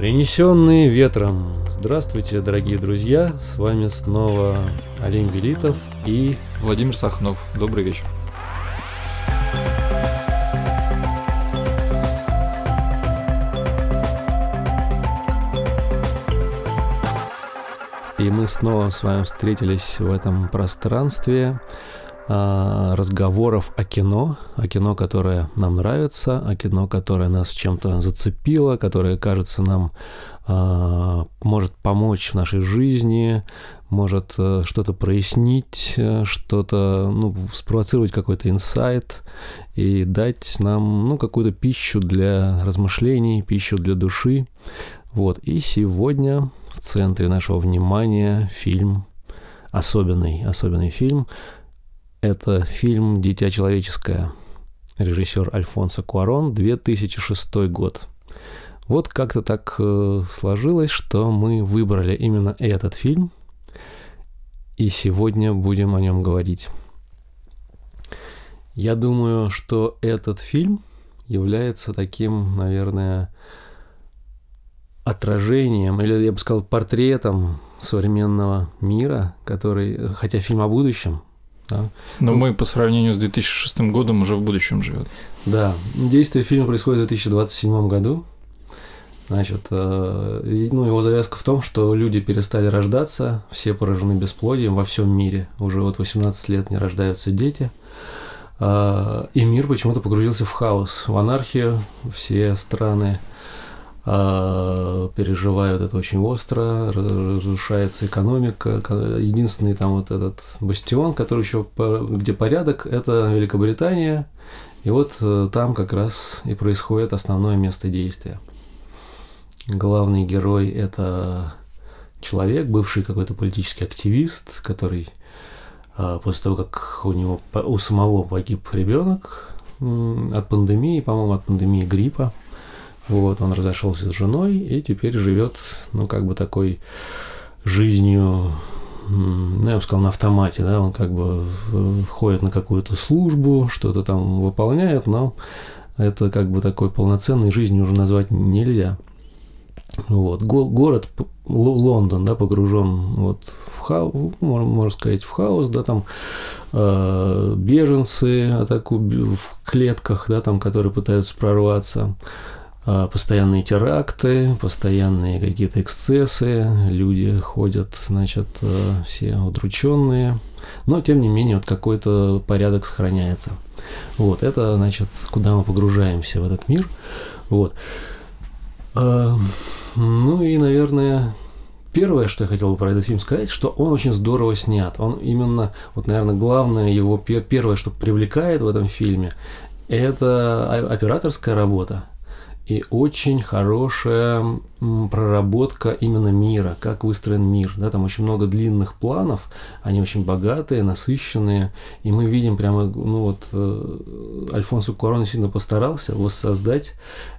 Перенесенные ветром. Здравствуйте, дорогие друзья. С вами снова Олень Велитов и Владимир Сахнов. Добрый вечер. И мы снова с вами встретились в этом пространстве разговоров о кино, о кино, которое нам нравится, о кино, которое нас чем-то зацепило, которое кажется нам а, может помочь в нашей жизни, может э, что-то прояснить, э, что-то, ну, спровоцировать какой-то инсайт и дать нам, ну, какую-то пищу для размышлений, пищу для души. Вот. И сегодня в центре нашего внимания фильм, особенный, особенный фильм. Это фильм «Дитя человеческое», режиссер Альфонсо Куарон, 2006 год. Вот как-то так э, сложилось, что мы выбрали именно этот фильм, и сегодня будем о нем говорить. Я думаю, что этот фильм является таким, наверное, отражением, или я бы сказал, портретом современного мира, который, хотя фильм о будущем, да. Но ну, мы по сравнению с 2006 годом уже в будущем живет. Да, действие фильма происходит в 2027 году. Значит, э, ну, его завязка в том, что люди перестали рождаться, все поражены бесплодием во всем мире. Уже вот 18 лет не рождаются дети. Э, и мир почему-то погрузился в хаос, в анархию. Все страны переживают это очень остро, разрушается экономика. Единственный там вот этот бастион, который еще где порядок, это Великобритания. И вот э, там как раз и происходит основное место действия. Главный герой это человек, бывший какой-то политический активист, который а, после того, как у него у самого погиб ребенок от пандемии, по-моему, от пандемии гриппа, вот, он разошелся с женой и теперь живет, ну, как бы такой жизнью, ну, я бы сказал, на автомате, да, он как бы входит на какую-то службу, что-то там выполняет, но это как бы такой полноценной жизнью уже назвать нельзя. Вот. Город Лондон, да, погружен вот в хаос, можно сказать, в хаос, да, там э, беженцы атакуют в клетках, да, там, которые пытаются прорваться. А, постоянные теракты, постоянные какие-то эксцессы, люди ходят, значит, э, все удрученные, но тем не менее вот какой-то порядок сохраняется. Вот, это, значит, куда мы погружаемся в этот мир. Вот. А, ну и, наверное, первое, что я хотел бы про этот фильм сказать, что он очень здорово снят. Он именно, вот, наверное, главное его первое, что привлекает в этом фильме, это операторская работа и очень хорошая проработка именно мира, как выстроен мир. Да, там очень много длинных планов, они очень богатые, насыщенные, и мы видим прямо, ну вот, э, Альфонсо Куарон сильно постарался воссоздать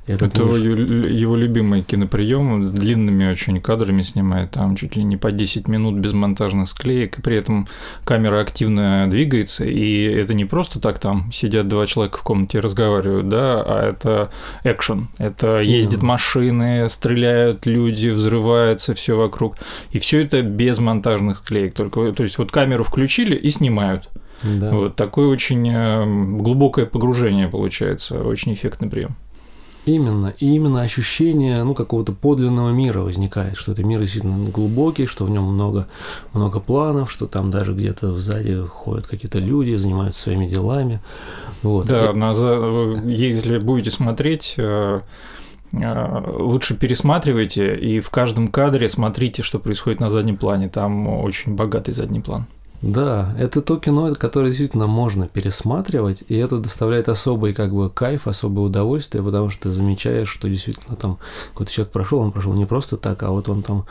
этот Это мир. его любимый киноприем, с длинными очень кадрами снимает, там чуть ли не по 10 минут без монтажных склеек, и при этом камера активно двигается, и это не просто так там сидят два человека в комнате и разговаривают, да, а это экшен, это ездят машины, стреляют люди, взрывается все вокруг. И все это без монтажных склеек. Только, то есть вот камеру включили и снимают. Да. Вот такое очень э, глубокое погружение получается, очень эффектный прием. Именно. И именно ощущение ну, какого-то подлинного мира возникает, что это мир действительно глубокий, что в нем много, много планов, что там даже где-то сзади ходят какие-то люди, занимаются своими делами. Вот. Да, и... на, если будете смотреть, э, э, лучше пересматривайте и в каждом кадре смотрите, что происходит на заднем плане. Там очень богатый задний план. Да, это то кино, которое действительно можно пересматривать, и это доставляет особый как бы кайф, особое удовольствие, потому что ты замечаешь, что действительно там какой-то человек прошел, он прошел не просто так, а вот он там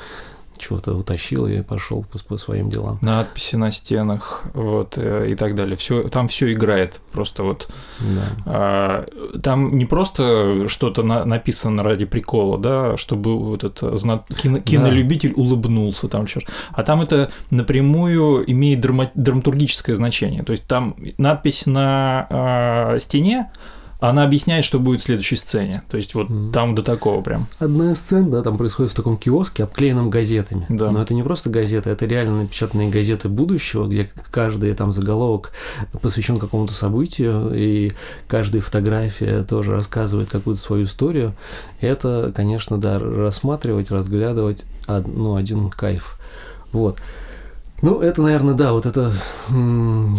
чего-то утащил и пошел по, по своим делам. Надписи на стенах, вот э, и так далее. Все, там все играет. Просто вот да. а, там не просто что-то на, написано ради прикола, да, чтобы вот этот зна... кино, кинолюбитель да. улыбнулся там черт. А там это напрямую имеет драма... драматургическое значение. То есть там надпись на а, стене она объясняет, что будет в следующей сцене. То есть вот Мгм. там до такого прям. Одна из сцен, да, там происходит в таком киоске, обклеенном газетами. Да. Но это не просто газеты, это реально напечатанные газеты будущего, где каждый там заголовок посвящен какому-то событию, и каждая фотография тоже рассказывает какую-то свою историю. Это, конечно, да, рассматривать, разглядывать, ну, один кайф. Вот. Ну, это, наверное, да, вот это,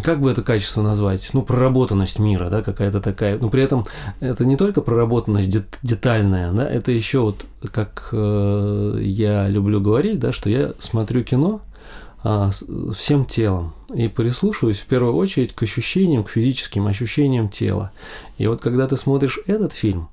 как бы это качество назвать, ну, проработанность мира, да, какая-то такая, но при этом это не только проработанность дет- детальная, да, это еще вот, как э, я люблю говорить, да, что я смотрю кино а, всем телом и прислушиваюсь в первую очередь к ощущениям, к физическим ощущениям тела. И вот когда ты смотришь этот фильм,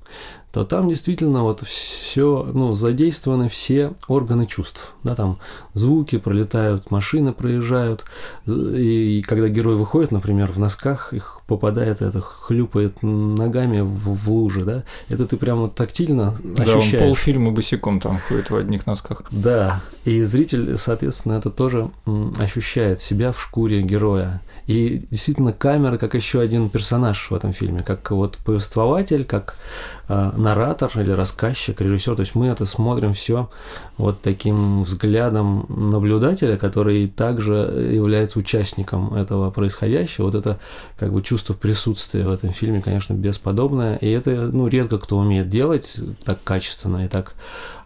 то там действительно вот все, ну, задействованы все органы чувств, да, там звуки пролетают, машины проезжают, и когда герой выходит, например, в носках, их попадает это, хлюпает ногами в, в луже, да, это ты прямо тактильно Да, он ощущаешь. полфильма босиком там ходит в одних носках. Да, и зритель, соответственно, это тоже ощущает себя в шкуре героя. И действительно, камера как еще один персонаж в этом фильме, как вот повествователь, как э, наратор или рассказчик, режиссер. То есть мы это смотрим все вот таким взглядом наблюдателя, который также является участником этого происходящего. Вот это как бы чувство присутствия в этом фильме, конечно, бесподобное. И это, ну, редко кто умеет делать так качественно и так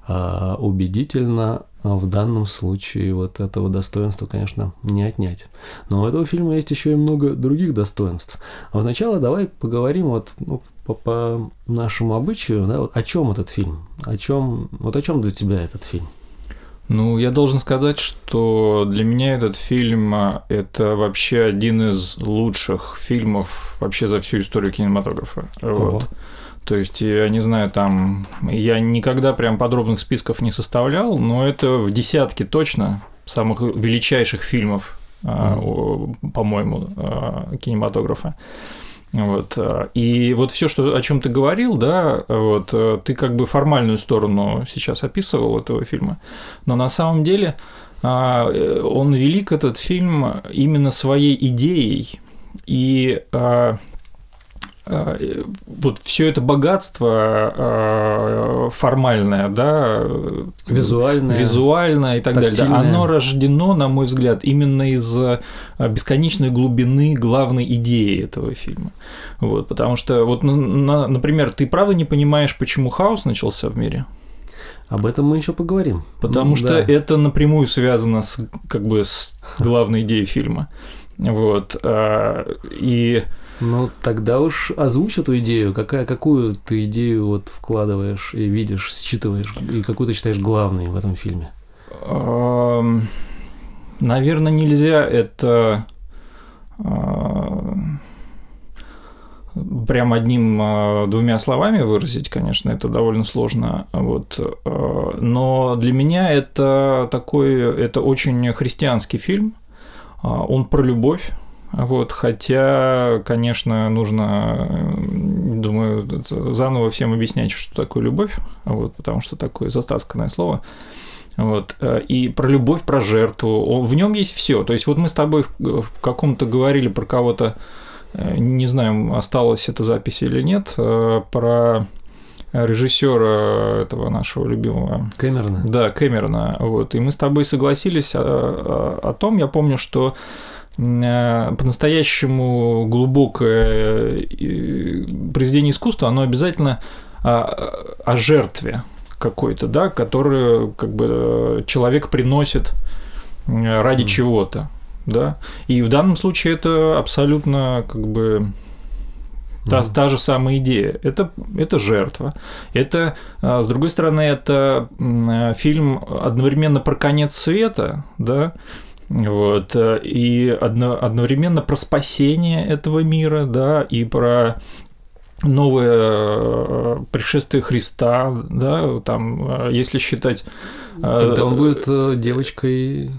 а, убедительно в данном случае вот этого достоинства, конечно, не отнять. Но у этого фильма есть еще и много других достоинств. А вот сначала давай поговорим вот ну, по, по нашему обычаю, да, вот о чем этот фильм, о чем, вот о чем для тебя этот фильм. Ну, я должен сказать, что для меня этот фильм а, – это вообще один из лучших фильмов вообще за всю историю кинематографа. Вот. То есть, я не знаю, там, я никогда прям подробных списков не составлял, но это в десятке точно самых величайших фильмов, о, по-моему, а, кинематографа. Вот. а, И вот все, что, о чем ты говорил, да, вот, э, ты как бы формальную сторону сейчас описывал этого фильма, но на самом деле э, он велик, этот фильм, именно своей идеей. И вот все это богатство а, формальное, да, Визуальное. визуальное и так далее, да, тактильное. оно рождено, на мой взгляд, именно из бесконечной глубины главной идеи этого фильма. Вот, потому что, вот, на- на- например, ты правда не понимаешь, почему хаос начался в мире? Об этом мы еще поговорим. Потому Ну, что да. это напрямую связано с как бы с главной идеей фильма. Вот. И Ну, тогда уж озвучь эту идею. Какая, какую ты идею вот вкладываешь и видишь, считываешь, и какую ты считаешь главной в этом фильме? Наверное, нельзя это э, прям одним-двумя словами выразить, конечно, это довольно сложно. Вот. э, Но для меня это такой, это очень христианский фильм. А, Он про любовь. Вот, хотя, конечно, нужно, э, думаю, заново всем объяснять, что такое любовь, вот, потому что такое застасканное слово. Вот. э, И про любовь, про жертву. В нем есть все. То есть, вот мы с тобой в в каком-то говорили про кого-то, э, не знаю, осталась эта запись или нет, э, про режиссера этого нашего любимого Кэмерона? да, Кэмерона. Вот. И мы с тобой согласились о, о- о том, я помню, что э, по-настоящему глубокое э, произведение искусства, оно обязательно о, о жертве какой-то, да, которую как бы э, человек приносит э, ради Мгм. чего-то, да. И в данном случае это абсолютно как бы Та, Мгм. та же самая идея. Это, это жертва. Это, с другой стороны, это фильм одновременно про конец света, да, вот, э, и одно- одновременно про спасение этого мира, да, и про новое э, пришествие Христа, да, там, э, если считать... Когда он будет девочкой,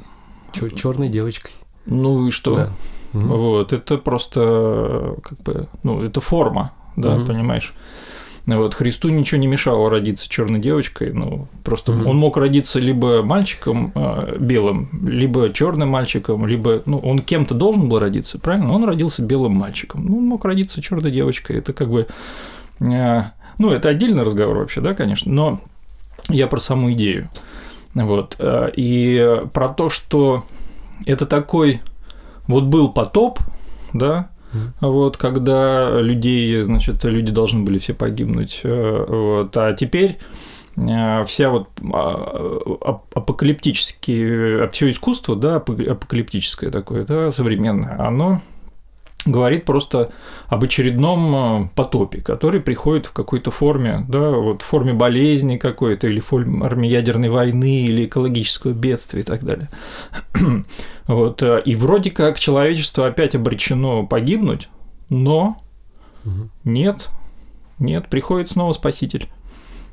черной девочкой. Ну и что? Да. Вот, это просто как бы, ну, это форма, да, Мгм. понимаешь? Вот, Христу ничего не мешало родиться черной девочкой. Ну, просто угу. он мог родиться либо мальчиком э, белым, либо черным мальчиком, либо. Ну, он кем-то должен был родиться, правильно? Он родился белым мальчиком. Ну, он мог родиться черной девочкой. Это как бы. Э, ну, это отдельный разговор вообще, да, конечно. Но я про саму идею. Вот. Э, и про то, что это такой вот был потоп, да, вот, когда людей, значит, люди должны были все погибнуть, э, вот, а теперь э, вся вот а, апокалиптические, все искусство, да, апокалиптическое такое, да, современное, оно говорит просто об очередном э, потопе, который приходит в какой-то форме, да, вот в форме болезни какой-то, или в форме ядерной войны, или экологического бедствия и так далее. вот, э, и вроде как человечество опять обречено погибнуть, но нет, нет, приходит снова Спаситель,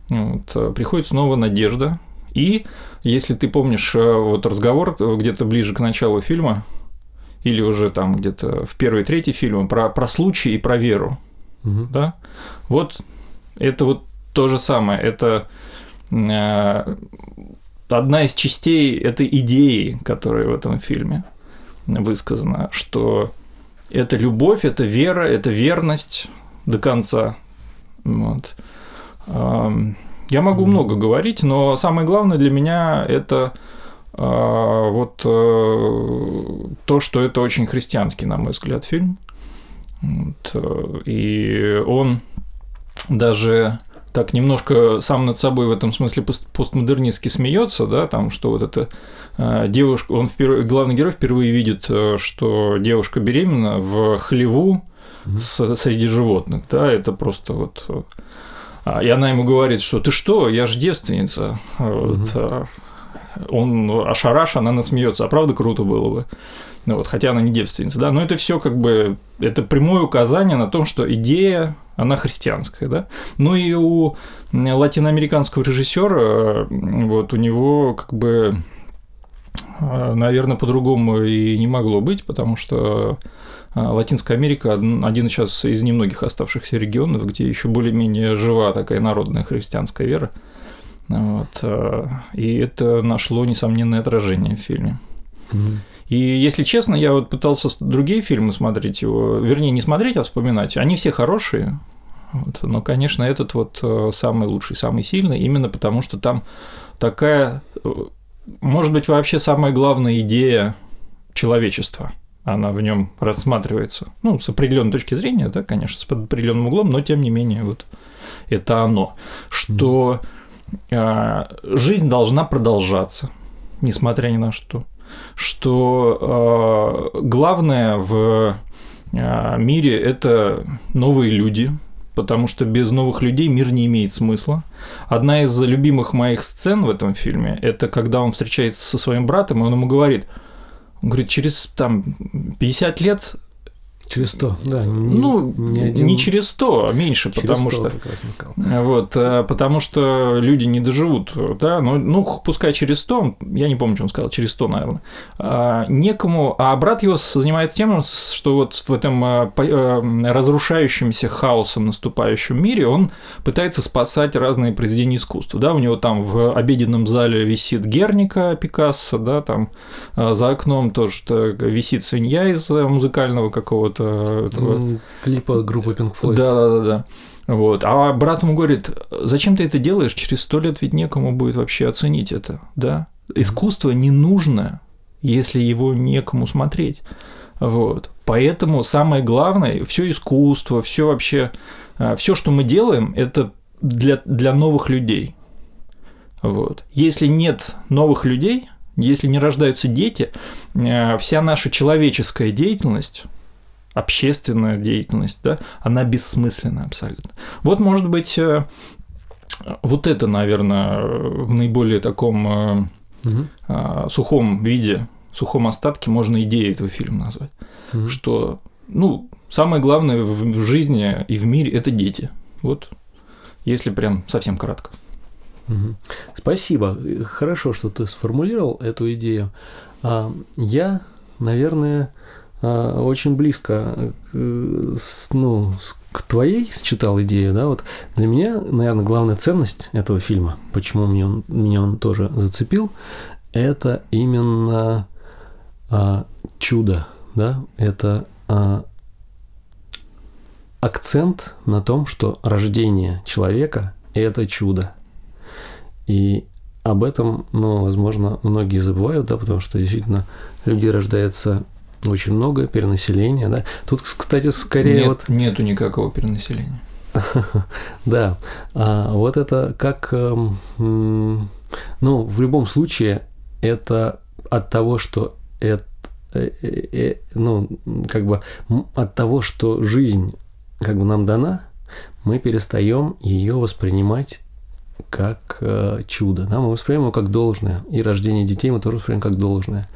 вот, э, приходит снова надежда, и если ты помнишь вот разговор где-то ближе к началу фильма, или уже там где-то в первый, третий фильм про, про случай и про веру. Угу. Да? Вот это вот то же самое. Это э, одна из частей этой идеи, которая в этом фильме высказана, что это любовь, это вера, это верность до конца. Вот. Я могу много говорить, но самое главное для меня это вот э, то, что это очень христианский, на мой взгляд, фильм. Вот, э, и он даже так немножко сам над собой в этом смысле постмодернистски смеется, да, там, что вот эта э, девушка, он впервые, главный герой впервые видит, что девушка беременна в хлеву mm-hmm. среди животных, да, это просто вот а, и она ему говорит, что ты что, я же девственница. Mm-hmm он ошарашен, она смеется, а правда круто было бы. Ну, вот, хотя она не девственница, да, но это все как бы, это прямое указание на то, что идея, она христианская, да. Ну и у латиноамериканского режиссера, вот у него как бы, наверное, по-другому и не могло быть, потому что Латинская Америка один сейчас из немногих оставшихся регионов, где еще более-менее жива такая народная христианская вера. Вот, э, и это нашло несомненное отражение в фильме. Mm-hmm. И если честно, я вот пытался другие фильмы смотреть его, вернее, не смотреть, а вспоминать. Они все хорошие, вот, но, конечно, этот вот э, самый лучший, самый сильный, именно потому что там такая, э, может быть, вообще самая главная идея человечества. Она в нем рассматривается. Ну, с определенной точки зрения, да, конечно, с определенным углом, но тем не менее, вот это оно. Что mm а, жизнь должна продолжаться, несмотря ни на что. Что а, главное в а, мире – это новые люди, потому что без новых людей мир не имеет смысла. Одна из любимых моих сцен в этом фильме – это когда он встречается со своим братом, и он ему говорит, он говорит, через там 50 лет Через 100, да. Не, ну, не, один... не через 100, а меньше, через потому 100 что... Вот, э, потому что люди не доживут, да, ну, ну, пускай через 100, я не помню, что он сказал, через 100, наверное, а, некому, а брат его занимается тем, что вот в этом э, э, разрушающемся хаосом наступающем мире он пытается спасать разные произведения искусства, да, у него там в обеденном зале висит Герника Пикассо, да, там за окном тоже висит свинья из музыкального какого-то какого-то этого... клипа группы Pink Floyd. Да, да, да, да. Вот. А брат ему говорит, зачем ты это делаешь? Через сто лет ведь некому будет вообще оценить это, да? Искусство не нужно, если его некому смотреть. Вот. Поэтому самое главное, все искусство, все вообще, а, все, что мы делаем, это для, для новых людей. Вот. Если нет новых людей, если не рождаются дети, а, вся наша человеческая деятельность, общественная деятельность, да, она бессмысленна абсолютно. Вот, может быть, э, вот это, наверное, в наиболее таком угу. сухом виде, сухом остатке можно идеей этого фильма назвать, угу. что, ну, самое главное в жизни и в мире – это дети. Вот, если прям совсем кратко. Угу. Спасибо. Хорошо, что ты сформулировал эту идею. А, я, наверное, очень близко к, ну, к твоей считал идею, да, вот для меня, наверное, главная ценность этого фильма, почему мне он, меня он тоже зацепил, это именно а, чудо, да, это а, акцент на том, что рождение человека – это чудо. И об этом, ну, возможно, многие забывают, да, потому что действительно люди рождаются очень много, перенаселение, да. Тут, кстати, скорее Нет, вот... Нету никакого перенаселения. Да, а вот это как, эм, ну, в любом случае, это от того, что это, э, э, ну, как бы от того, что жизнь как бы нам дана, мы перестаем ее воспринимать как э, чудо. Да? Мы воспринимаем его как должное. И рождение детей мы тоже воспринимаем как должное.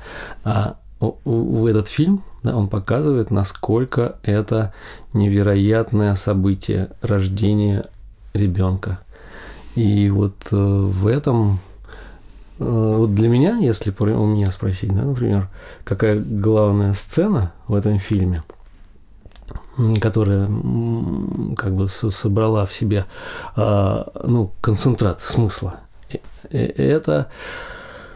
А в этот фильм да, он показывает, насколько это невероятное событие рождения ребенка. И вот э, в этом э, вот для меня, если у меня спросить, да, например, какая главная сцена в этом фильме, которая как бы собрала в себе а, ну, концентрат смысла, э, это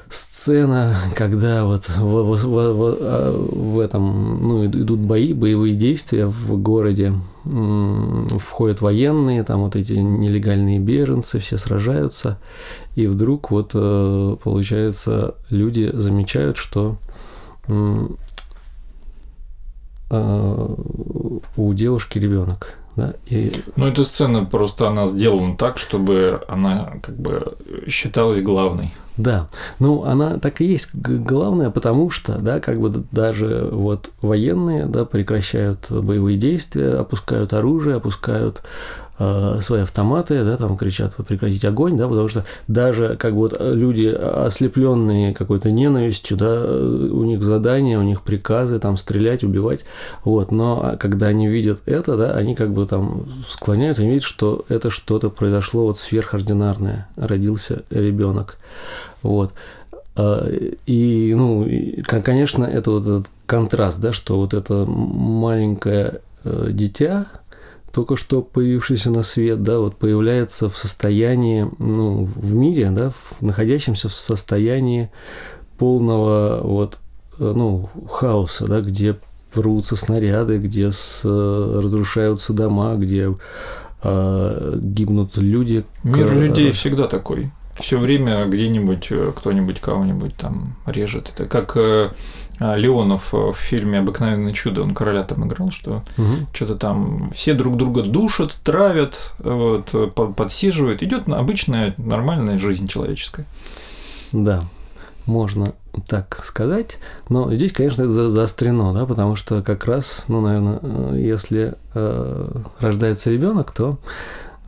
сцена, когда вот в, в, в, в, а, этом, ну, идут бои, боевые действия в городе, входят военные, там вот эти нелегальные беженцы, все сражаются, и вдруг вот, э, получается, люди замечают, что а, у девушки ребенок. Да, и... Ну, эта сцена просто она сделана так, чтобы она как бы считалась главной. Да, ну она так и есть главная, потому что, да, как бы даже вот военные, да, прекращают боевые действия, опускают оружие, опускают свои автоматы, да, там кричат прекратить огонь, да, потому что даже как бы вот люди, ослепленные какой-то ненавистью, да, у них задания, у них приказы там стрелять, убивать, вот, но когда они видят это, да, они как бы там склоняются, они видят, что это что-то произошло вот сверхординарное, родился ребенок, вот. Э, и, ну, конечно, это вот этот контраст, да, что вот это маленькое э, дитя, только что появившийся на свет, да, вот появляется в состоянии, ну, в мире, да, в, находящемся в состоянии полного вот, э, ну, хаоса, да, где рвутся снаряды, где с, э, разрушаются дома, где э, гибнут люди. Мир людей всегда такой. Все время где-нибудь э, кто-нибудь кого-нибудь там режет. Это как Леонов э, в фильме «Обыкновенное чудо», он короля там играл, что угу. что-то там все друг друга душат, травят, вот, подсиживают. Идет обычная нормальная жизнь человеческая. Да, можно так сказать, но здесь, конечно, это заострено, да, потому что как раз, ну, наверное, э, если э, рождается ребенок, то,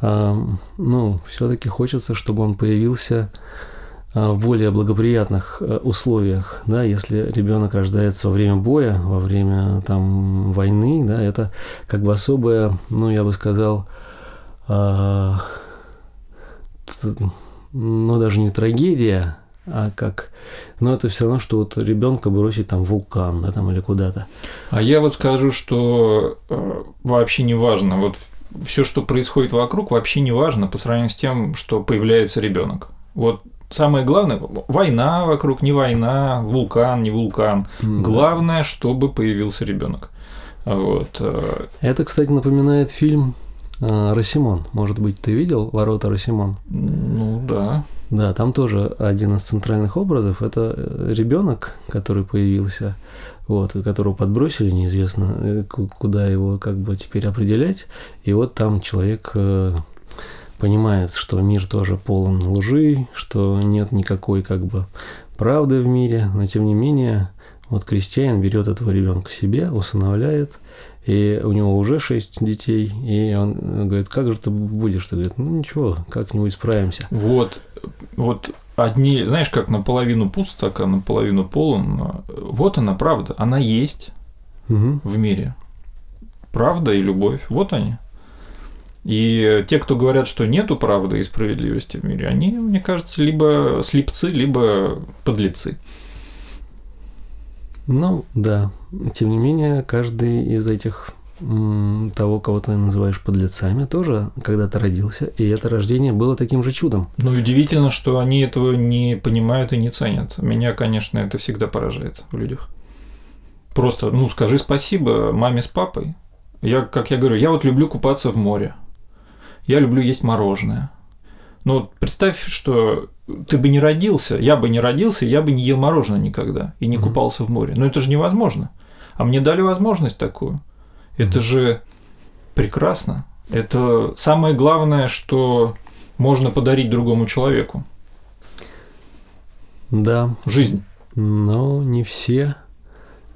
э, ну, все-таки хочется, чтобы он появился а, в более благоприятных э, условиях, да, если ребенок рождается во время боя, во время там войны, да, это как бы особая, ну, я бы сказал, э, ну, даже не трагедия, а как, но это все равно, что вот ребенка бросить там вулкан, да, там или куда-то. А я вот скажу, что э, вообще не важно, вот все, что происходит вокруг, вообще не важно по сравнению с тем, что появляется ребенок. Вот самое главное, война вокруг, не война, вулкан, не вулкан. Mm, главное, чтобы появился ребенок. Вот. Э. Это, кстати, напоминает фильм э, Росимон. Может быть, ты видел Ворота Росимон? Ну да. Да, там тоже один из центральных образов это э, ребенок, который появился, вот, которого подбросили, неизвестно, куда его как бы теперь определять. И вот там человек понимает, что мир тоже полон лжи, что нет никакой как бы правды в мире, но тем не менее вот крестьянин берет этого ребенка себе, усыновляет, и у него уже шесть детей, и он говорит, как же ты будешь? Ты говорит, ну ничего, как-нибудь справимся. Вот, вот одни, знаешь, как наполовину пуст, так а наполовину полон. Вот она правда, она есть угу. в мире. Правда и любовь, вот они. И те, кто говорят, что нету правды и справедливости в мире, они, мне кажется, либо слепцы, либо подлецы. Ну, да. Тем не менее, каждый из этих того, кого ты называешь подлецами, тоже когда-то родился, и это рождение было таким же чудом. Ну, удивительно, что они этого не понимают и не ценят. Меня, конечно, это всегда поражает в людях. Просто, ну, скажи спасибо маме с папой. Я, как я говорю, я вот люблю купаться в море. Я люблю есть мороженое. Ну, представь, что ты бы не родился, я бы не родился, я бы не ел мороженое никогда и не mm-hmm. купался в море. Но это же невозможно. А мне дали возможность такую. Это же прекрасно. Это самое главное, что можно подарить другому человеку. Да. Жизнь. Но не все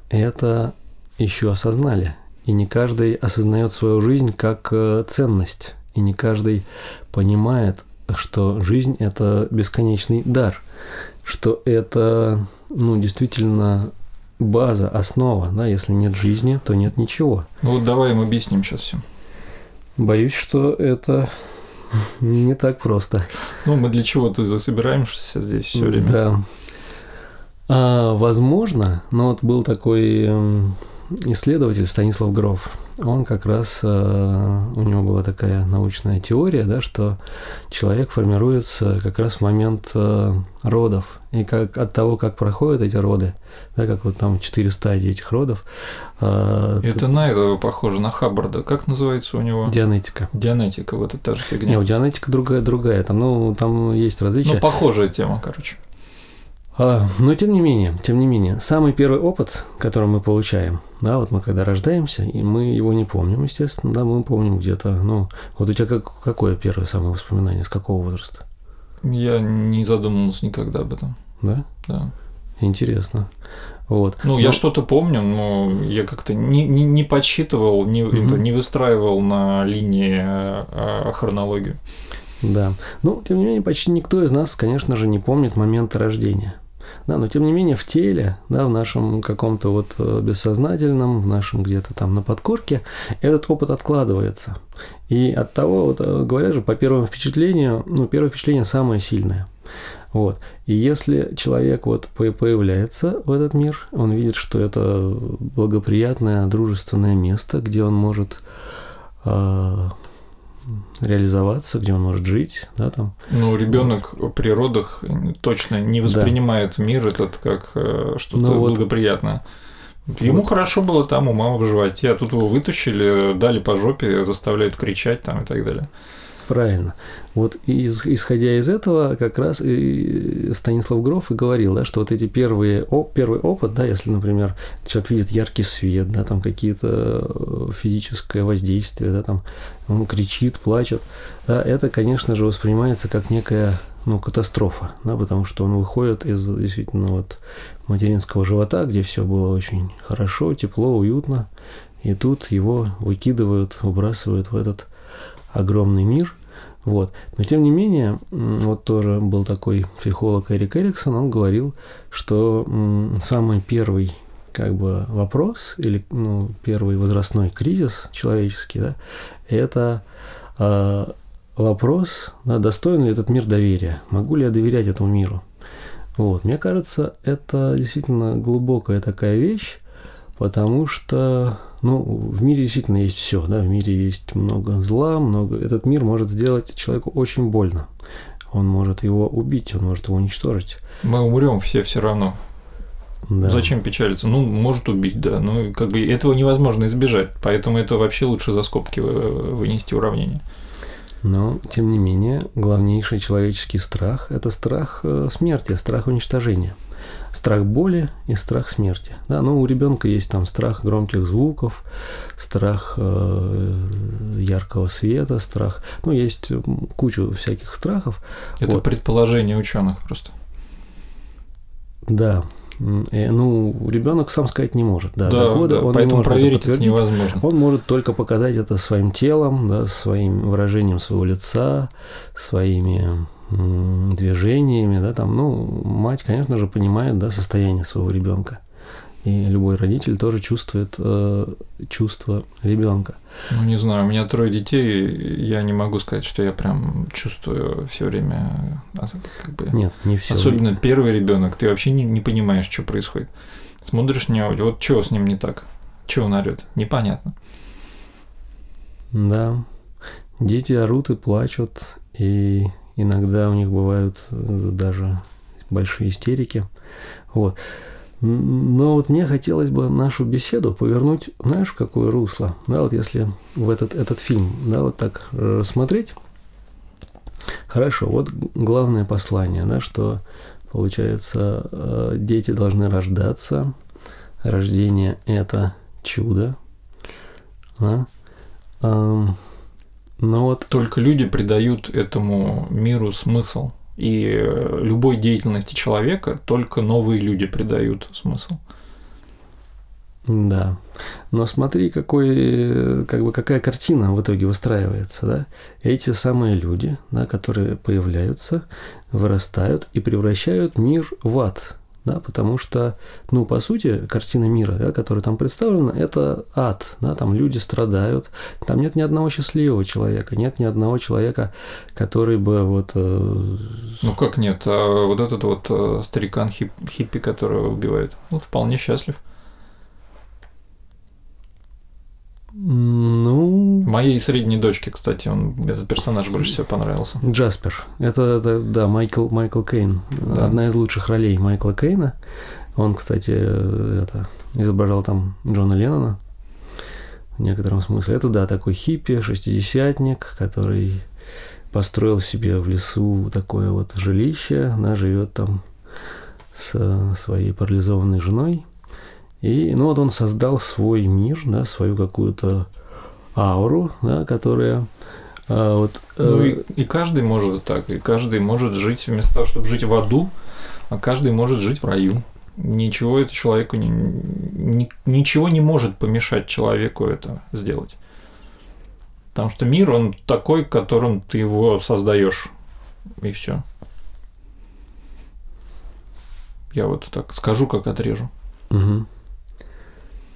это еще осознали. И не каждый осознает свою жизнь как э, ценность. И не каждый понимает, что жизнь – это бесконечный дар. Что это ну, действительно база, основа, да, если нет жизни, то нет ничего. Ну вот давай им объясним сейчас все. Боюсь, что это не так просто. Ну, мы для чего-то засобираемся здесь все время. Да. А, возможно, но вот был такой эм, исследователь Станислав Гров, он как раз, э, у него была такая научная теория, да, что человек формируется как раз в момент э, родов. И как от того, как проходят эти роды, да, как вот там четыре стадии этих родов. Э, это ты... на этого похоже, на Хаббарда. Как называется у него? Дианетика. Дианетика, вот это та же фигня. Не, у дианетика другая, другая. Там, ну, там есть различия. Ну, похожая тема, короче. А, но тем не менее, тем не менее, самый первый опыт, который мы получаем, да, вот мы когда рождаемся, и мы его не помним, естественно, да, мы помним где-то, ну, вот у тебя как, какое первое самое воспоминание, с какого возраста? Я не задумывался никогда об этом. Да? Да. Интересно. Вот. Ну, но... я что-то помню, но я как-то не, не, не подсчитывал, не, угу. это, не выстраивал на линии а, хронологию. Да. Ну, тем не менее, почти никто из нас, конечно же, не помнит момента рождения. Да, но тем не менее в теле, да, в нашем каком-то вот э, бессознательном, в нашем где-то там на подкорке этот опыт откладывается. И от того, вот э, говорят же, по первому впечатлению, ну, первое впечатление самое сильное. Вот. И если человек вот появляется в этот мир, он видит, что это благоприятное, дружественное место, где он может э, реализоваться, где он может жить, да, там. Ну, ребенок вот. при родах точно не воспринимает да. мир этот как э, что-то ну, вот. благоприятное. Ему вот. хорошо было там у мамы в животе, а тут его вытащили, дали по жопе, заставляют кричать там и так далее. Правильно. Вот из, исходя из этого, как раз и Станислав Гров и говорил, да, что вот эти первые, о, первый опыт, да, если, например, человек видит яркий свет, да, там какие-то э, физическое воздействие, да, там он кричит, плачет, да, это, конечно же, воспринимается как некая ну, катастрофа, да, потому что он выходит из действительно вот материнского живота, где все было очень хорошо, тепло, уютно, и тут его выкидывают, выбрасывают в этот огромный мир. Вот. Но тем не менее, вот тоже был такой психолог Эрик Эриксон, он говорил, что самый первый как бы вопрос или ну, первый возрастной кризис человеческий, да, это э, вопрос, да, достоин ли этот мир доверия, могу ли я доверять этому миру. Вот. Мне кажется, это действительно глубокая такая вещь, потому что ну, в мире действительно есть все, да, в мире есть много зла, много. Этот мир может сделать человеку очень больно. Он может его убить, он может его уничтожить. Мы умрем все все равно. Да. Зачем печалиться? Ну, может убить, да. Ну, как бы этого невозможно избежать. Поэтому это вообще лучше за скобки вынести уравнение. Но, тем не менее, главнейший человеческий страх – это страх э, смерти, страх уничтожения страх боли и страх смерти. Да, но у ребенка есть там страх громких звуков, страх э, яркого света, страх. Ну, есть кучу всяких страхов. Это вот. предположение ученых просто. Да, э, ну, ребенок сам сказать не может. Да, да, года да он поэтому не может проверить это, это невозможно. Он может только показать это своим телом, да, своим выражением своего лица, своими движениями, да, там, ну, мать, конечно же, понимает, да, состояние своего ребенка. И любой родитель тоже чувствует э, чувство ребенка. Ну, не знаю, у меня трое детей, я не могу сказать, что я прям чувствую все время. А, как бы, Нет, не все. Особенно время. первый ребенок, ты вообще не, не понимаешь, что происходит. Смотришь на него, вот что с ним не так? Чего он орет? Непонятно. Да. Дети орут и плачут, и иногда у них бывают э, даже большие истерики. Вот. Но вот мне хотелось бы нашу беседу повернуть, знаешь, какое русло? Да, вот если в этот, этот фильм, да, вот так рассмотреть. Хорошо, вот главное послание, да, что получается, э, дети должны рождаться. Рождение – это чудо. Да? Но вот... Только люди придают этому миру смысл. И любой деятельности человека только новые люди придают смысл. Да. Но смотри, какой, как бы, какая картина в итоге выстраивается, да? Эти самые люди, да, которые появляются, вырастают и превращают мир в ад, да, потому что, ну, по сути, картина мира, да, которая там представлена, это ад, да, там люди страдают, там нет ни одного счастливого человека, нет ни одного человека, который бы вот... Э... Ну, как нет, а вот этот вот э, старикан хип хиппи, который убивает, он вполне счастлив. Ну... Моей средней дочке, кстати, он этот персонаж больше всего понравился. Джаспер. Это, это да, Майкл, Майкл Кейн. Да. Одна из лучших ролей Майкла Кейна. Он, кстати, это, изображал там Джона Леннона в некотором смысле. Это, да, такой хиппи, шестидесятник, который построил себе в лесу такое вот жилище. Она живет там с своей парализованной женой. И ну вот он создал свой мир, да, свою какую-то ауру, да, которая а, вот, ну э... и, и каждый может так, и каждый может жить вместо того, чтобы жить в аду, а каждый может жить в раю. Ничего это человеку не, ни, ничего не может помешать человеку это сделать. Потому что мир, он такой, которым ты его создаешь. И все. Я вот так скажу, как отрежу. Угу.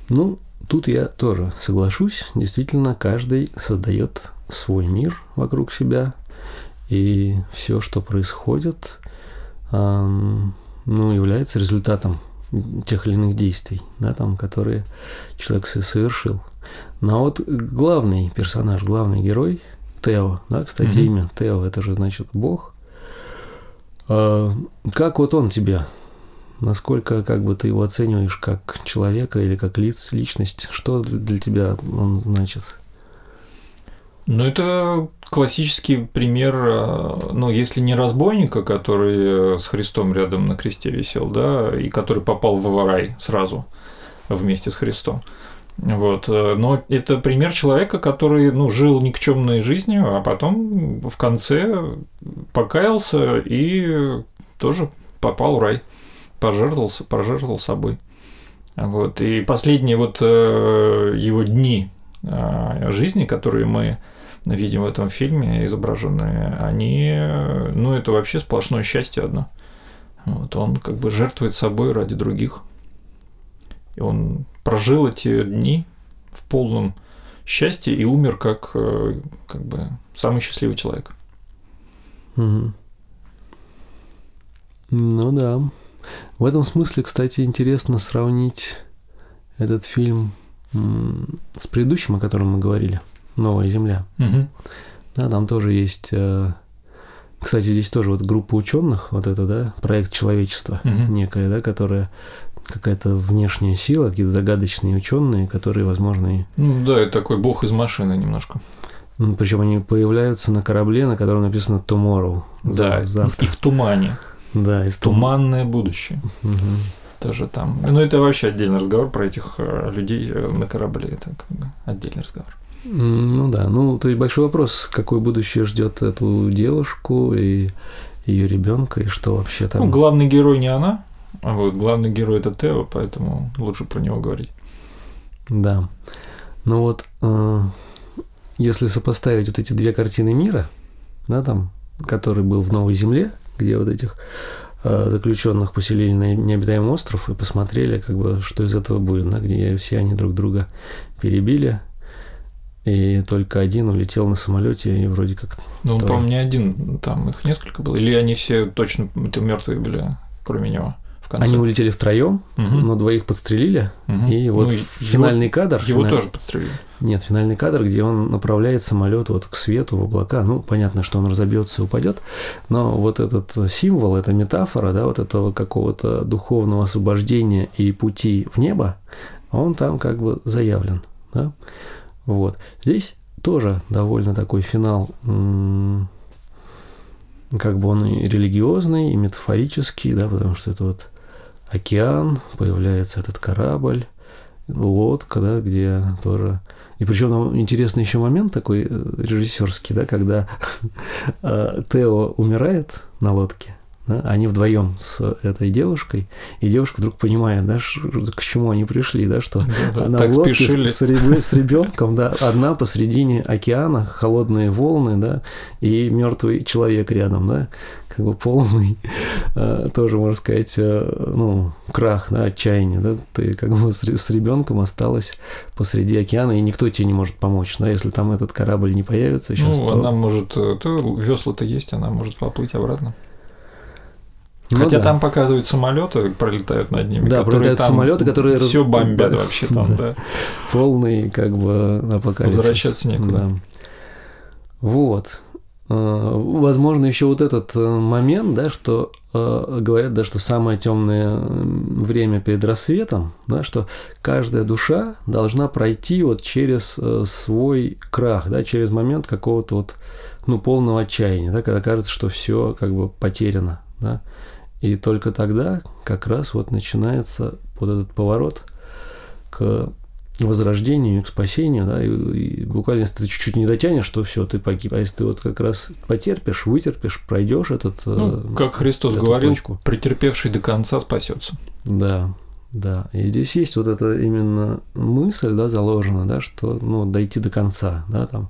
Ну, тут я тоже соглашусь. Действительно, каждый создает свой мир вокруг себя. И все, что происходит, ну, является результатом тех или иных действий, да, там, которые человек совершил. Но вот главный персонаж, главный герой, Тео, да, кстати, mm-hmm. имя Тео, это же значит Бог. А, как вот он тебе Насколько как бы ты его оцениваешь как человека или как лиц, личность? Что для тебя он значит? Ну, это классический пример, э, ну, если не разбойника, который э, с Христом рядом на кресте висел, да, и который попал в рай сразу вместе с Христом. Вот. Э, но это пример человека, который ну, жил никчемной жизнью, а потом в конце покаялся и тоже попал в рай пожертвовал, пожертвовал собой. Вот. И последние вот э, его дни э, жизни, которые мы видим в этом фильме, изображенные, они, ну, это вообще сплошное счастье одно. Вот, он как бы жертвует собой ради других. И он прожил эти дни в полном счастье и умер как, э, как бы самый счастливый человек. Угу. Ну да. В этом смысле, кстати, интересно сравнить этот фильм с предыдущим, о котором мы говорили, «Новая Земля». Угу. Да, там тоже есть... Э, кстати, здесь тоже вот группа ученых, вот это, да, проект человечества угу. некая, да, которая какая-то внешняя сила, какие-то загадочные ученые, которые, возможно, и... Ну да, это такой бог из машины немножко. Причем они появляются на корабле, на котором написано Tomorrow. Да, завтра. и в тумане. Да, из туманное будущее. Угу. Тоже там. Ну, это вообще отдельный разговор про этих э, людей э, на корабле. Это как бы отдельный разговор. Ну да, ну то есть большой вопрос, какое будущее ждет эту девушку и ее ребенка, и что вообще там. Ну, главный герой не она, а вот главный герой это Тео, поэтому лучше про него говорить. Да. Ну вот, э, если сопоставить вот эти две картины мира, да, там, который был в Новой Земле, где вот этих э, заключенных поселили на необитаемый остров и посмотрели, как бы, что из этого будет, да, где все они друг друга перебили, и только один улетел на самолете и вроде как. Ну, он, по-моему, не один, там их несколько было. Или они все точно мертвые были, кроме него в конце. Они улетели втроем, Мгм. но двоих подстрелили. Мгм. И вот Ну, ф- его- финальный кадр. Его финаль- тоже подстрелили. Нет, финальный кадр, где он направляет самолет вот к свету, в облака. Ну, понятно, что он разобьется и упадет, но вот этот символ, эта метафора, да, вот этого какого-то духовного освобождения и пути в небо, он там как бы заявлен. Да? Вот. Здесь тоже довольно такой финал, как бы он и религиозный, и метафорический, да, потому что это вот океан, появляется этот корабль, лодка, да, где тоже... И причем нам интересный еще момент такой э, режиссерский, да, когда э, Тео умирает на лодке, да, они вдвоем с этой девушкой, и девушка вдруг понимает, да, к чему они пришли, да, что Да-да, она так в лодке спешили. с, с ребенком, да, одна посредине океана, холодные волны, да, и мертвый человек рядом, да, как бы полный, э, тоже можно сказать, э, ну, крах, да, отчаяние, да, ты как бы с, с ребенком осталась посреди океана, и никто тебе не может помочь, да, если там этот корабль не появится сейчас, ну, то... она может, э, то весла-то есть, она может поплыть обратно. Ну Хотя да. там показывают самолеты, пролетают над ними. Да, пролетают самолеты, которые все бомбят да. вообще там, да. полный как бы апокалипсис. Возвращаться некуда. Да. Вот. Э, Возможно, еще вот этот э, момент, да, что э, говорят, да, что самое темное время перед рассветом, да, что каждая душа должна пройти вот через э, свой крах, да, через момент какого-то вот ну, полного отчаяния, да, когда кажется, что все как бы потеряно, да, и только тогда как раз вот начинается вот этот поворот к возрождению, к спасению, да, и, и буквально если ты чуть-чуть не дотянешь, то все, ты погиб. А если ты вот как раз потерпишь, вытерпишь, пройдешь этот... Ну, э, как Христос говорил, точку. претерпевший до конца спасется. Да, да. И здесь есть вот эта именно мысль, да, заложена, да, что, ну, дойти до конца, да, там,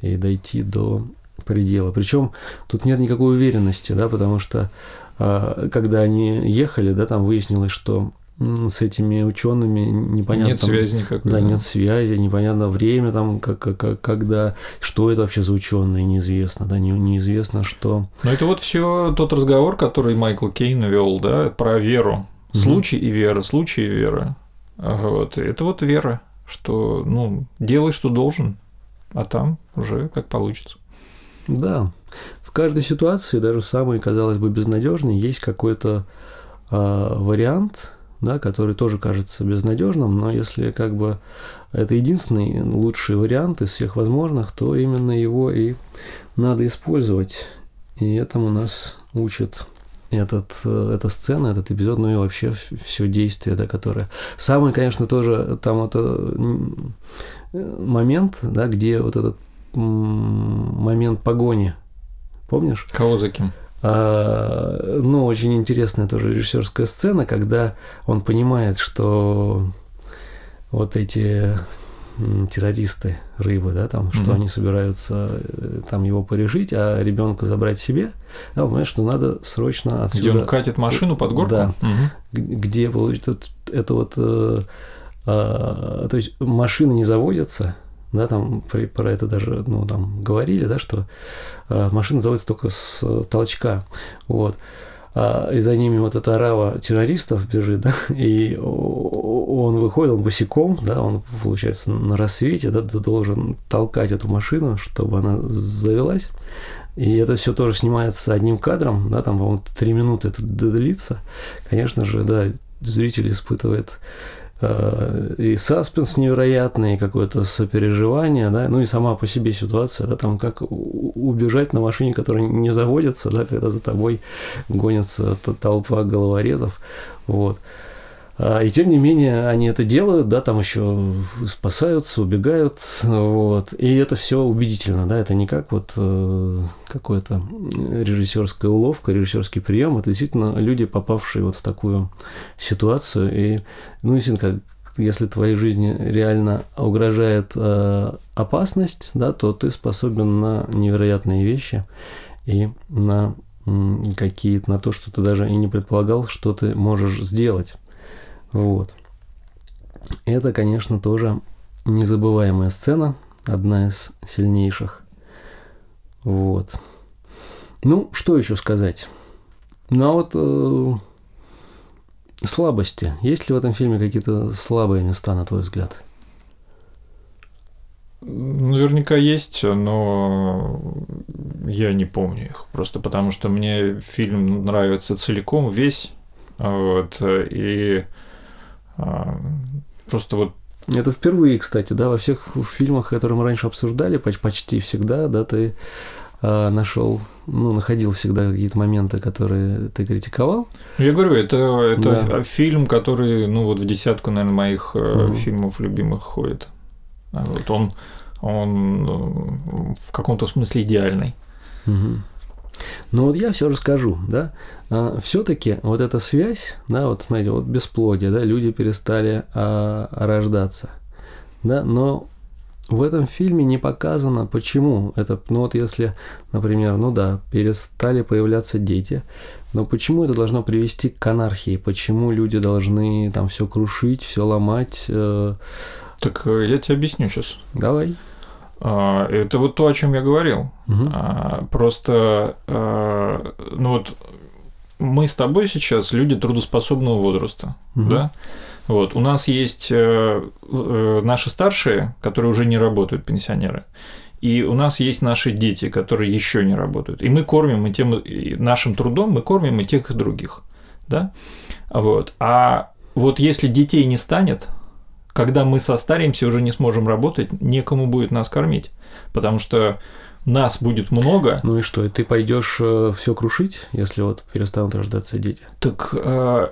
и дойти до предела. Причем тут нет никакой уверенности, да, потому что когда они ехали, да, там выяснилось, что с этими учеными непонятно. Нет там- связи никакой. Да, нет связи, непонятно время там, как, как- когда, что это вообще за ученые, неизвестно, да, не, неизвестно, что. Но это вот все тот разговор, который Майкл Кейн вел, да, про веру. Случай и вера, случай и вера. Вот. Это вот вера, что, ну, делай, что должен, а там уже как получится. Да, в каждой ситуации, даже самой, казалось бы, безнадежной, есть какой-то а, вариант, да, который тоже кажется безнадежным, но если как бы это единственный лучший вариант из всех возможных, то именно его и надо использовать. И этому нас учит этот, э, эта сцена, этот эпизод, ну и вообще все действие, да, которое... Самый, конечно, тоже там это э, момент, да, где вот этот момент погони, помнишь? Кого за кем? А, ну, очень интересная тоже режиссерская сцена, когда он понимает, что вот эти террористы рыбы, да, там, что Мгм. они собираются э, там его порежить, а ребенка забрать себе, да, он понимает, что надо срочно Где отсюда, он катит машину под горку? Да. Г- где получит это, это вот, э, а, то есть машины не заводятся, да, там при- про это даже, ну, там говорили, да, что а, машина заводится только с э, толчка, вот. А, и за ними вот эта орава террористов бежит, да, и он выходит, он босиком, да, он, получается, на рассвете, да, должен толкать эту машину, чтобы она завелась. И это все тоже снимается одним кадром, да, там, по-моему, три минуты это длится. Конечно же, да, зритель испытывает э, и саспенс невероятный, и какое-то сопереживание, да, ну и сама по себе ситуация, да, там как убежать на машине, которая не заводится, да, когда за тобой гонится толпа головорезов, вот. А, И тем не менее они это делают, да, там еще спасаются, убегают, вот. И это все убедительно, да, это не как вот э, какое-то режиссерская уловка, режиссерский прием, это действительно люди, попавшие вот в такую ситуацию. И, ну, как если твоей жизни реально угрожает э, опасность, да, то ты способен на невероятные вещи и на какие-то, на то, что ты даже и не предполагал, что ты можешь сделать. Вот. Это, конечно, тоже незабываемая сцена, одна из сильнейших. Вот. Ну, что еще сказать? Ну, а вот э, слабости. Есть ли в этом фильме какие-то слабые места, на твой взгляд? Наверняка есть, но я не помню их. Просто потому что мне фильм нравится целиком, весь. Вот, и а, просто вот это впервые, кстати, да, во всех фильмах, которые мы раньше обсуждали, почти всегда, да, ты э, нашел, ну, находил всегда какие-то моменты, которые ты критиковал. Я говорю, это, это да. фильм, который, ну, вот в десятку, наверное, моих угу. фильмов любимых ходит. А вот он, он э, в каком-то смысле идеальный. Угу. Ну вот я все расскажу, да. А, все-таки вот эта связь, да, вот смотрите, вот бесплодие, да, люди перестали а, рождаться, да, но в этом фильме не показано, почему это, ну вот если, например, ну да, перестали появляться дети, но почему это должно привести к анархии, почему люди должны там все крушить, все ломать? Э... Так э, я тебе объясню сейчас. Давай. А, это вот то, о чем я говорил. Угу. Просто, а, ну вот, мы с тобой сейчас люди трудоспособного возраста, угу. да? Вот, у нас есть э, э, наши старшие, которые уже не работают, пенсионеры. И у нас есть наши дети, которые еще не работают. И мы кормим и тем, и нашим трудом мы кормим и тех, и других. Да? Вот. А вот если детей не станет, когда мы состаримся, уже не сможем работать, некому будет нас кормить. Потому что нас будет много. Ну и что, и ты пойдешь э, все крушить, если вот перестанут рождаться дети? Так э,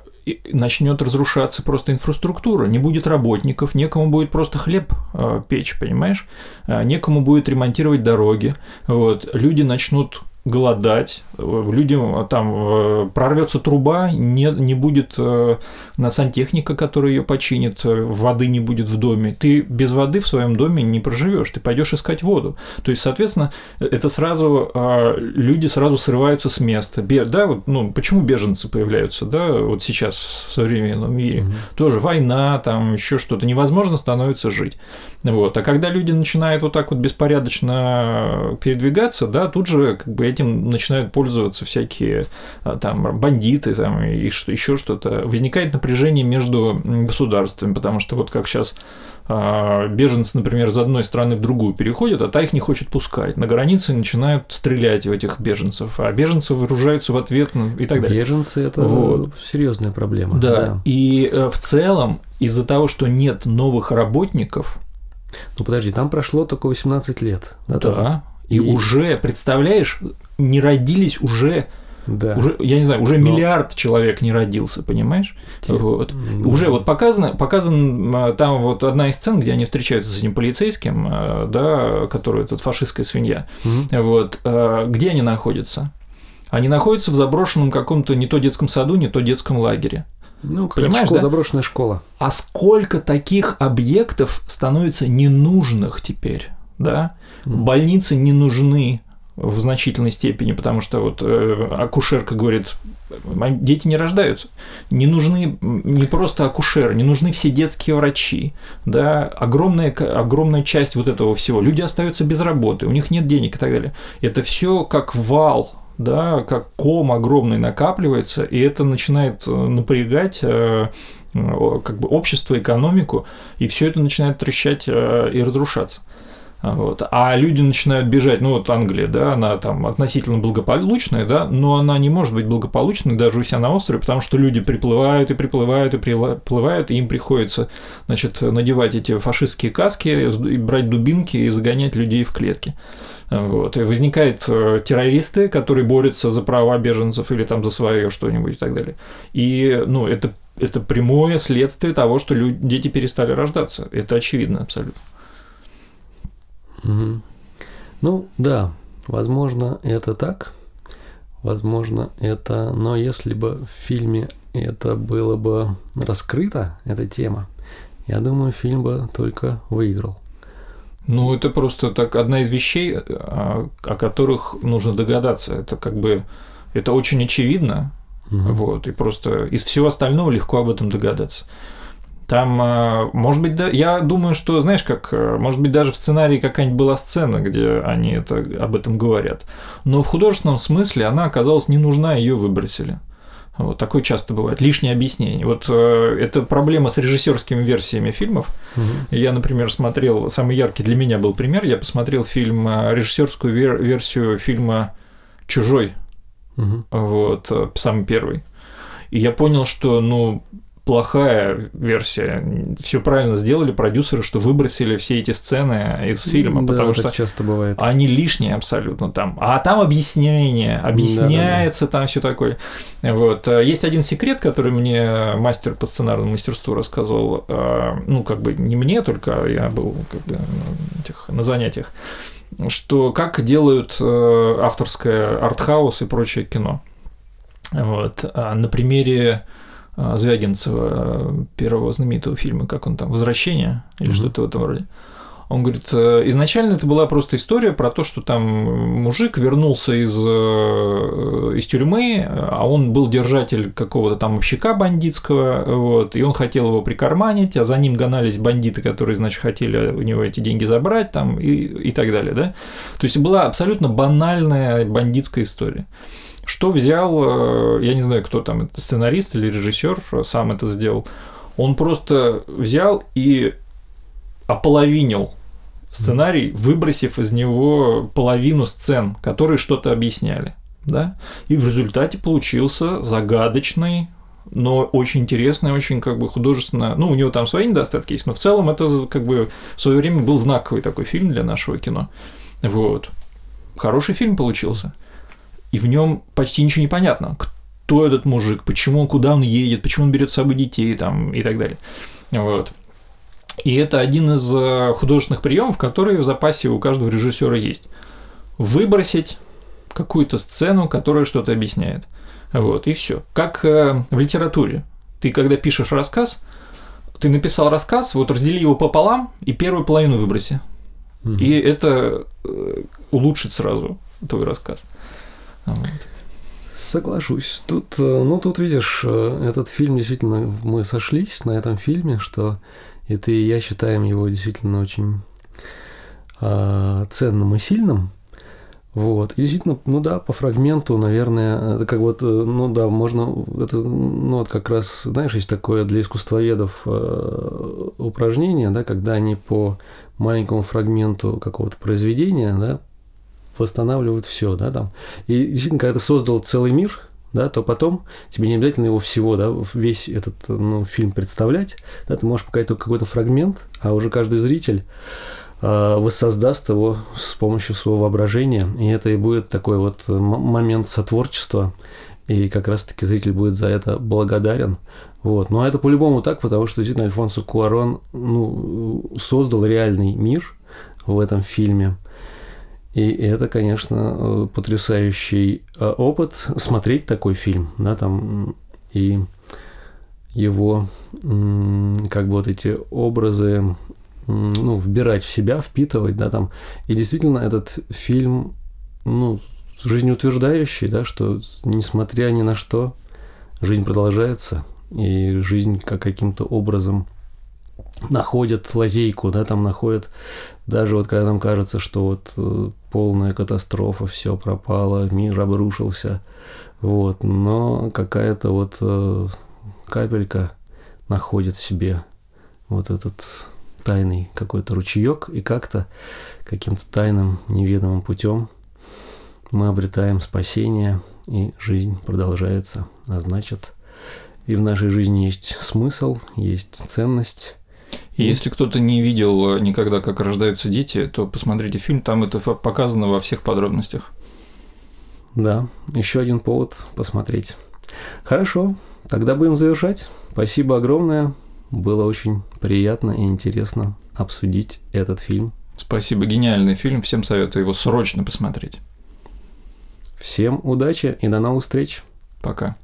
начнет разрушаться просто инфраструктура, не будет работников, некому будет просто хлеб э, печь, понимаешь? Э, некому будет ремонтировать дороги. Вот, люди начнут голодать, людям а, там э, прорвется труба, не, не будет э, на сантехника, который ее починит, э, воды не будет в доме. Ты без воды в своем доме не проживешь, ты пойдешь искать воду. То есть, соответственно, это сразу а, люди сразу срываются с места. Да, вот, ну, почему беженцы появляются, да, вот сейчас в современном мире? Угу. Тоже война, там еще что-то, невозможно становится жить. Вот. А когда люди начинают вот так вот беспорядочно передвигаться, да, тут же как бы этим начинают пользоваться всякие а, там бандиты там, и что, еще что-то. Возникает напряжение между государствами, потому что вот как сейчас а, беженцы, например, из одной страны в другую переходят, а та их не хочет пускать. На границе начинают стрелять в этих беженцев, а беженцы вооружаются в ответ ну, и так далее. Беженцы это вот. серьезная проблема. Да. да. И э, в целом из-за того, что нет новых работников, ну подожди, там прошло только 18 лет. Да. да. И, и уже, представляешь, не родились уже да. Уже, я не знаю, уже Но... миллиард человек не родился, понимаешь? Те... Вот. Да. Уже вот показано, показан а, там вот одна из сцен, где они встречаются с этим полицейским, а, да, который этот фашистская свинья. Угу. Вот. А, где они находятся? Они находятся в заброшенном каком-то не то детском саду, не то детском лагере. Ну, понимаешь, школа, да? заброшенная школа. А сколько таких объектов становится ненужных теперь, да? Больницы не нужны в значительной степени, потому что вот э, акушерка говорит, дети не рождаются. Не нужны не просто акушеры, не нужны все детские врачи. Да? Огромная, огромная часть вот этого всего. Люди остаются без работы, у них нет денег и так далее. Это все как вал да, как ком огромный накапливается, и это начинает э, напрягать э, как бы общество, экономику, и все это начинает трещать э, и разрушаться. Вот. А люди начинают бежать, ну вот Англия, да, она там относительно благополучная, да, но она не может быть благополучной даже у себя на острове, потому что люди приплывают и приплывают и приплывают, и им приходится, значит, надевать эти фашистские каски, брать дубинки и загонять людей в клетки. Вот. И возникают э, террористы, которые борются за права беженцев или там за свое что-нибудь и так далее. И ну, это, это прямое следствие того, что люди, дети перестали рождаться. Это очевидно абсолютно. Угу. Ну, да, возможно, это так. Возможно, это... Но если бы в фильме это было бы раскрыто, эта тема, я думаю, фильм бы только выиграл. Ну, это просто так одна из вещей, о, о которых нужно догадаться. Это как бы это очень очевидно, угу. вот, и просто из всего остального легко об этом догадаться. Там, а, может быть, да, я думаю, что, знаешь, как, э, может быть, даже в сценарии какая-нибудь была сцена, где они это, об этом говорят. Но в художественном смысле она оказалась не нужна, ее выбросили. Вот такое часто бывает. Лишнее объяснение. Вот э, это проблема с режиссерскими версиями фильмов. Мгм. Я, например, смотрел, самый яркий для меня был пример, я посмотрел фильм, э, режиссерскую вер- версию фильма «Чужой», Мгм. вот, э, самый первый. И я понял, что, ну, плохая версия. Все правильно сделали продюсеры, что выбросили все эти сцены из фильма, Да, потому что часто бывает. они лишние абсолютно там. А там объяснение, объясняется там все такое. Вот. Э, Есть один секрет, который мне мастер по сценарному мастерству рассказывал. э, Ну, как бы не мне, только я был как бы на, этих, на занятиях. Что как делают э, авторское артхаус и прочее кино. Вот. А на примере Звягинцева, э, первого знаменитого фильма, как он там, «Возвращение» или Мгм. что-то в этом роде. Он говорит, «Э, изначально это была просто история про то, что там мужик вернулся из, э, из тюрьмы, а он был держатель какого-то там общака бандитского, вот, и он хотел его прикарманить, а за ним гонались бандиты, которые, значит, хотели у него эти деньги забрать там и, и так далее, да. То есть была абсолютно банальная бандитская история. Что взял, э, я не знаю, кто там, это сценарист или режиссер сам это сделал, он просто взял и ополовинил сценарий, выбросив из него половину сцен, которые что-то объясняли. Да? И в результате получился загадочный, но очень интересный, очень как бы художественно. Ну, у него там свои недостатки есть, но в целом это как бы в свое время был знаковый такой фильм для нашего кино. Вот. Хороший фильм получился. И в нем почти ничего не понятно. Кто этот мужик, почему, куда он едет, почему он берет с собой детей там, и так далее. Вот. И это один из э, художественных приемов, которые в запасе у каждого режиссера есть. Выбросить какую-то сцену, которая что-то объясняет. Вот, и все. Как э, в литературе. Ты, когда пишешь рассказ, ты написал рассказ, вот раздели его пополам и первую половину выброси. Мгм. И это э, улучшит сразу твой рассказ. Вот. Соглашусь. Тут, э, ну, тут видишь, э, этот фильм действительно, мы сошлись на этом фильме, что и ты, и я считаем его действительно очень а, ценным и сильным. Вот. И действительно, ну да, по фрагменту, наверное, это как вот, э, ну да, можно, это, ну вот как раз, знаешь, есть такое для искусствоведов э, упражнение, да, когда они по маленькому фрагменту какого-то произведения, да, восстанавливают все, да, там. И действительно, когда ты создал целый мир, да, то потом тебе не обязательно его всего, да, весь этот ну, фильм представлять, да, ты можешь показать только какой-то фрагмент, а уже каждый зритель э, воссоздаст его с помощью своего воображения, и это и будет такой вот момент сотворчества, и как раз-таки зритель будет за это благодарен. Вот. Ну, а это по-любому так, потому что действительно Альфонсо Куарон ну, создал реальный мир в этом фильме. И это, конечно, э, потрясающий э, опыт смотреть такой фильм, да, там и его как бы вот эти образы ну, вбирать в себя, впитывать, да, там. И действительно этот фильм, ну, жизнеутверждающий, да, что несмотря ни на что, жизнь продолжается, и жизнь как каким-то образом находят лазейку, да, там находят, даже вот когда нам кажется, что вот э, полная катастрофа, все пропало, мир обрушился, вот, но какая-то вот э, капелька находит в себе вот этот тайный какой-то ручеек, и как-то каким-то тайным неведомым путем мы обретаем спасение, и жизнь продолжается, а значит, и в нашей жизни есть смысл, есть ценность, И если кто-то не видел э, никогда, как рождаются дети, то посмотрите фильм, там это показано во всех подробностях. Да, еще один повод посмотреть. Хорошо, тогда будем завершать. Спасибо огромное. Было очень приятно и интересно обсудить этот фильм. Спасибо, гениальный фильм, всем советую его срочно посмотреть. Всем удачи и до новых встреч. Пока.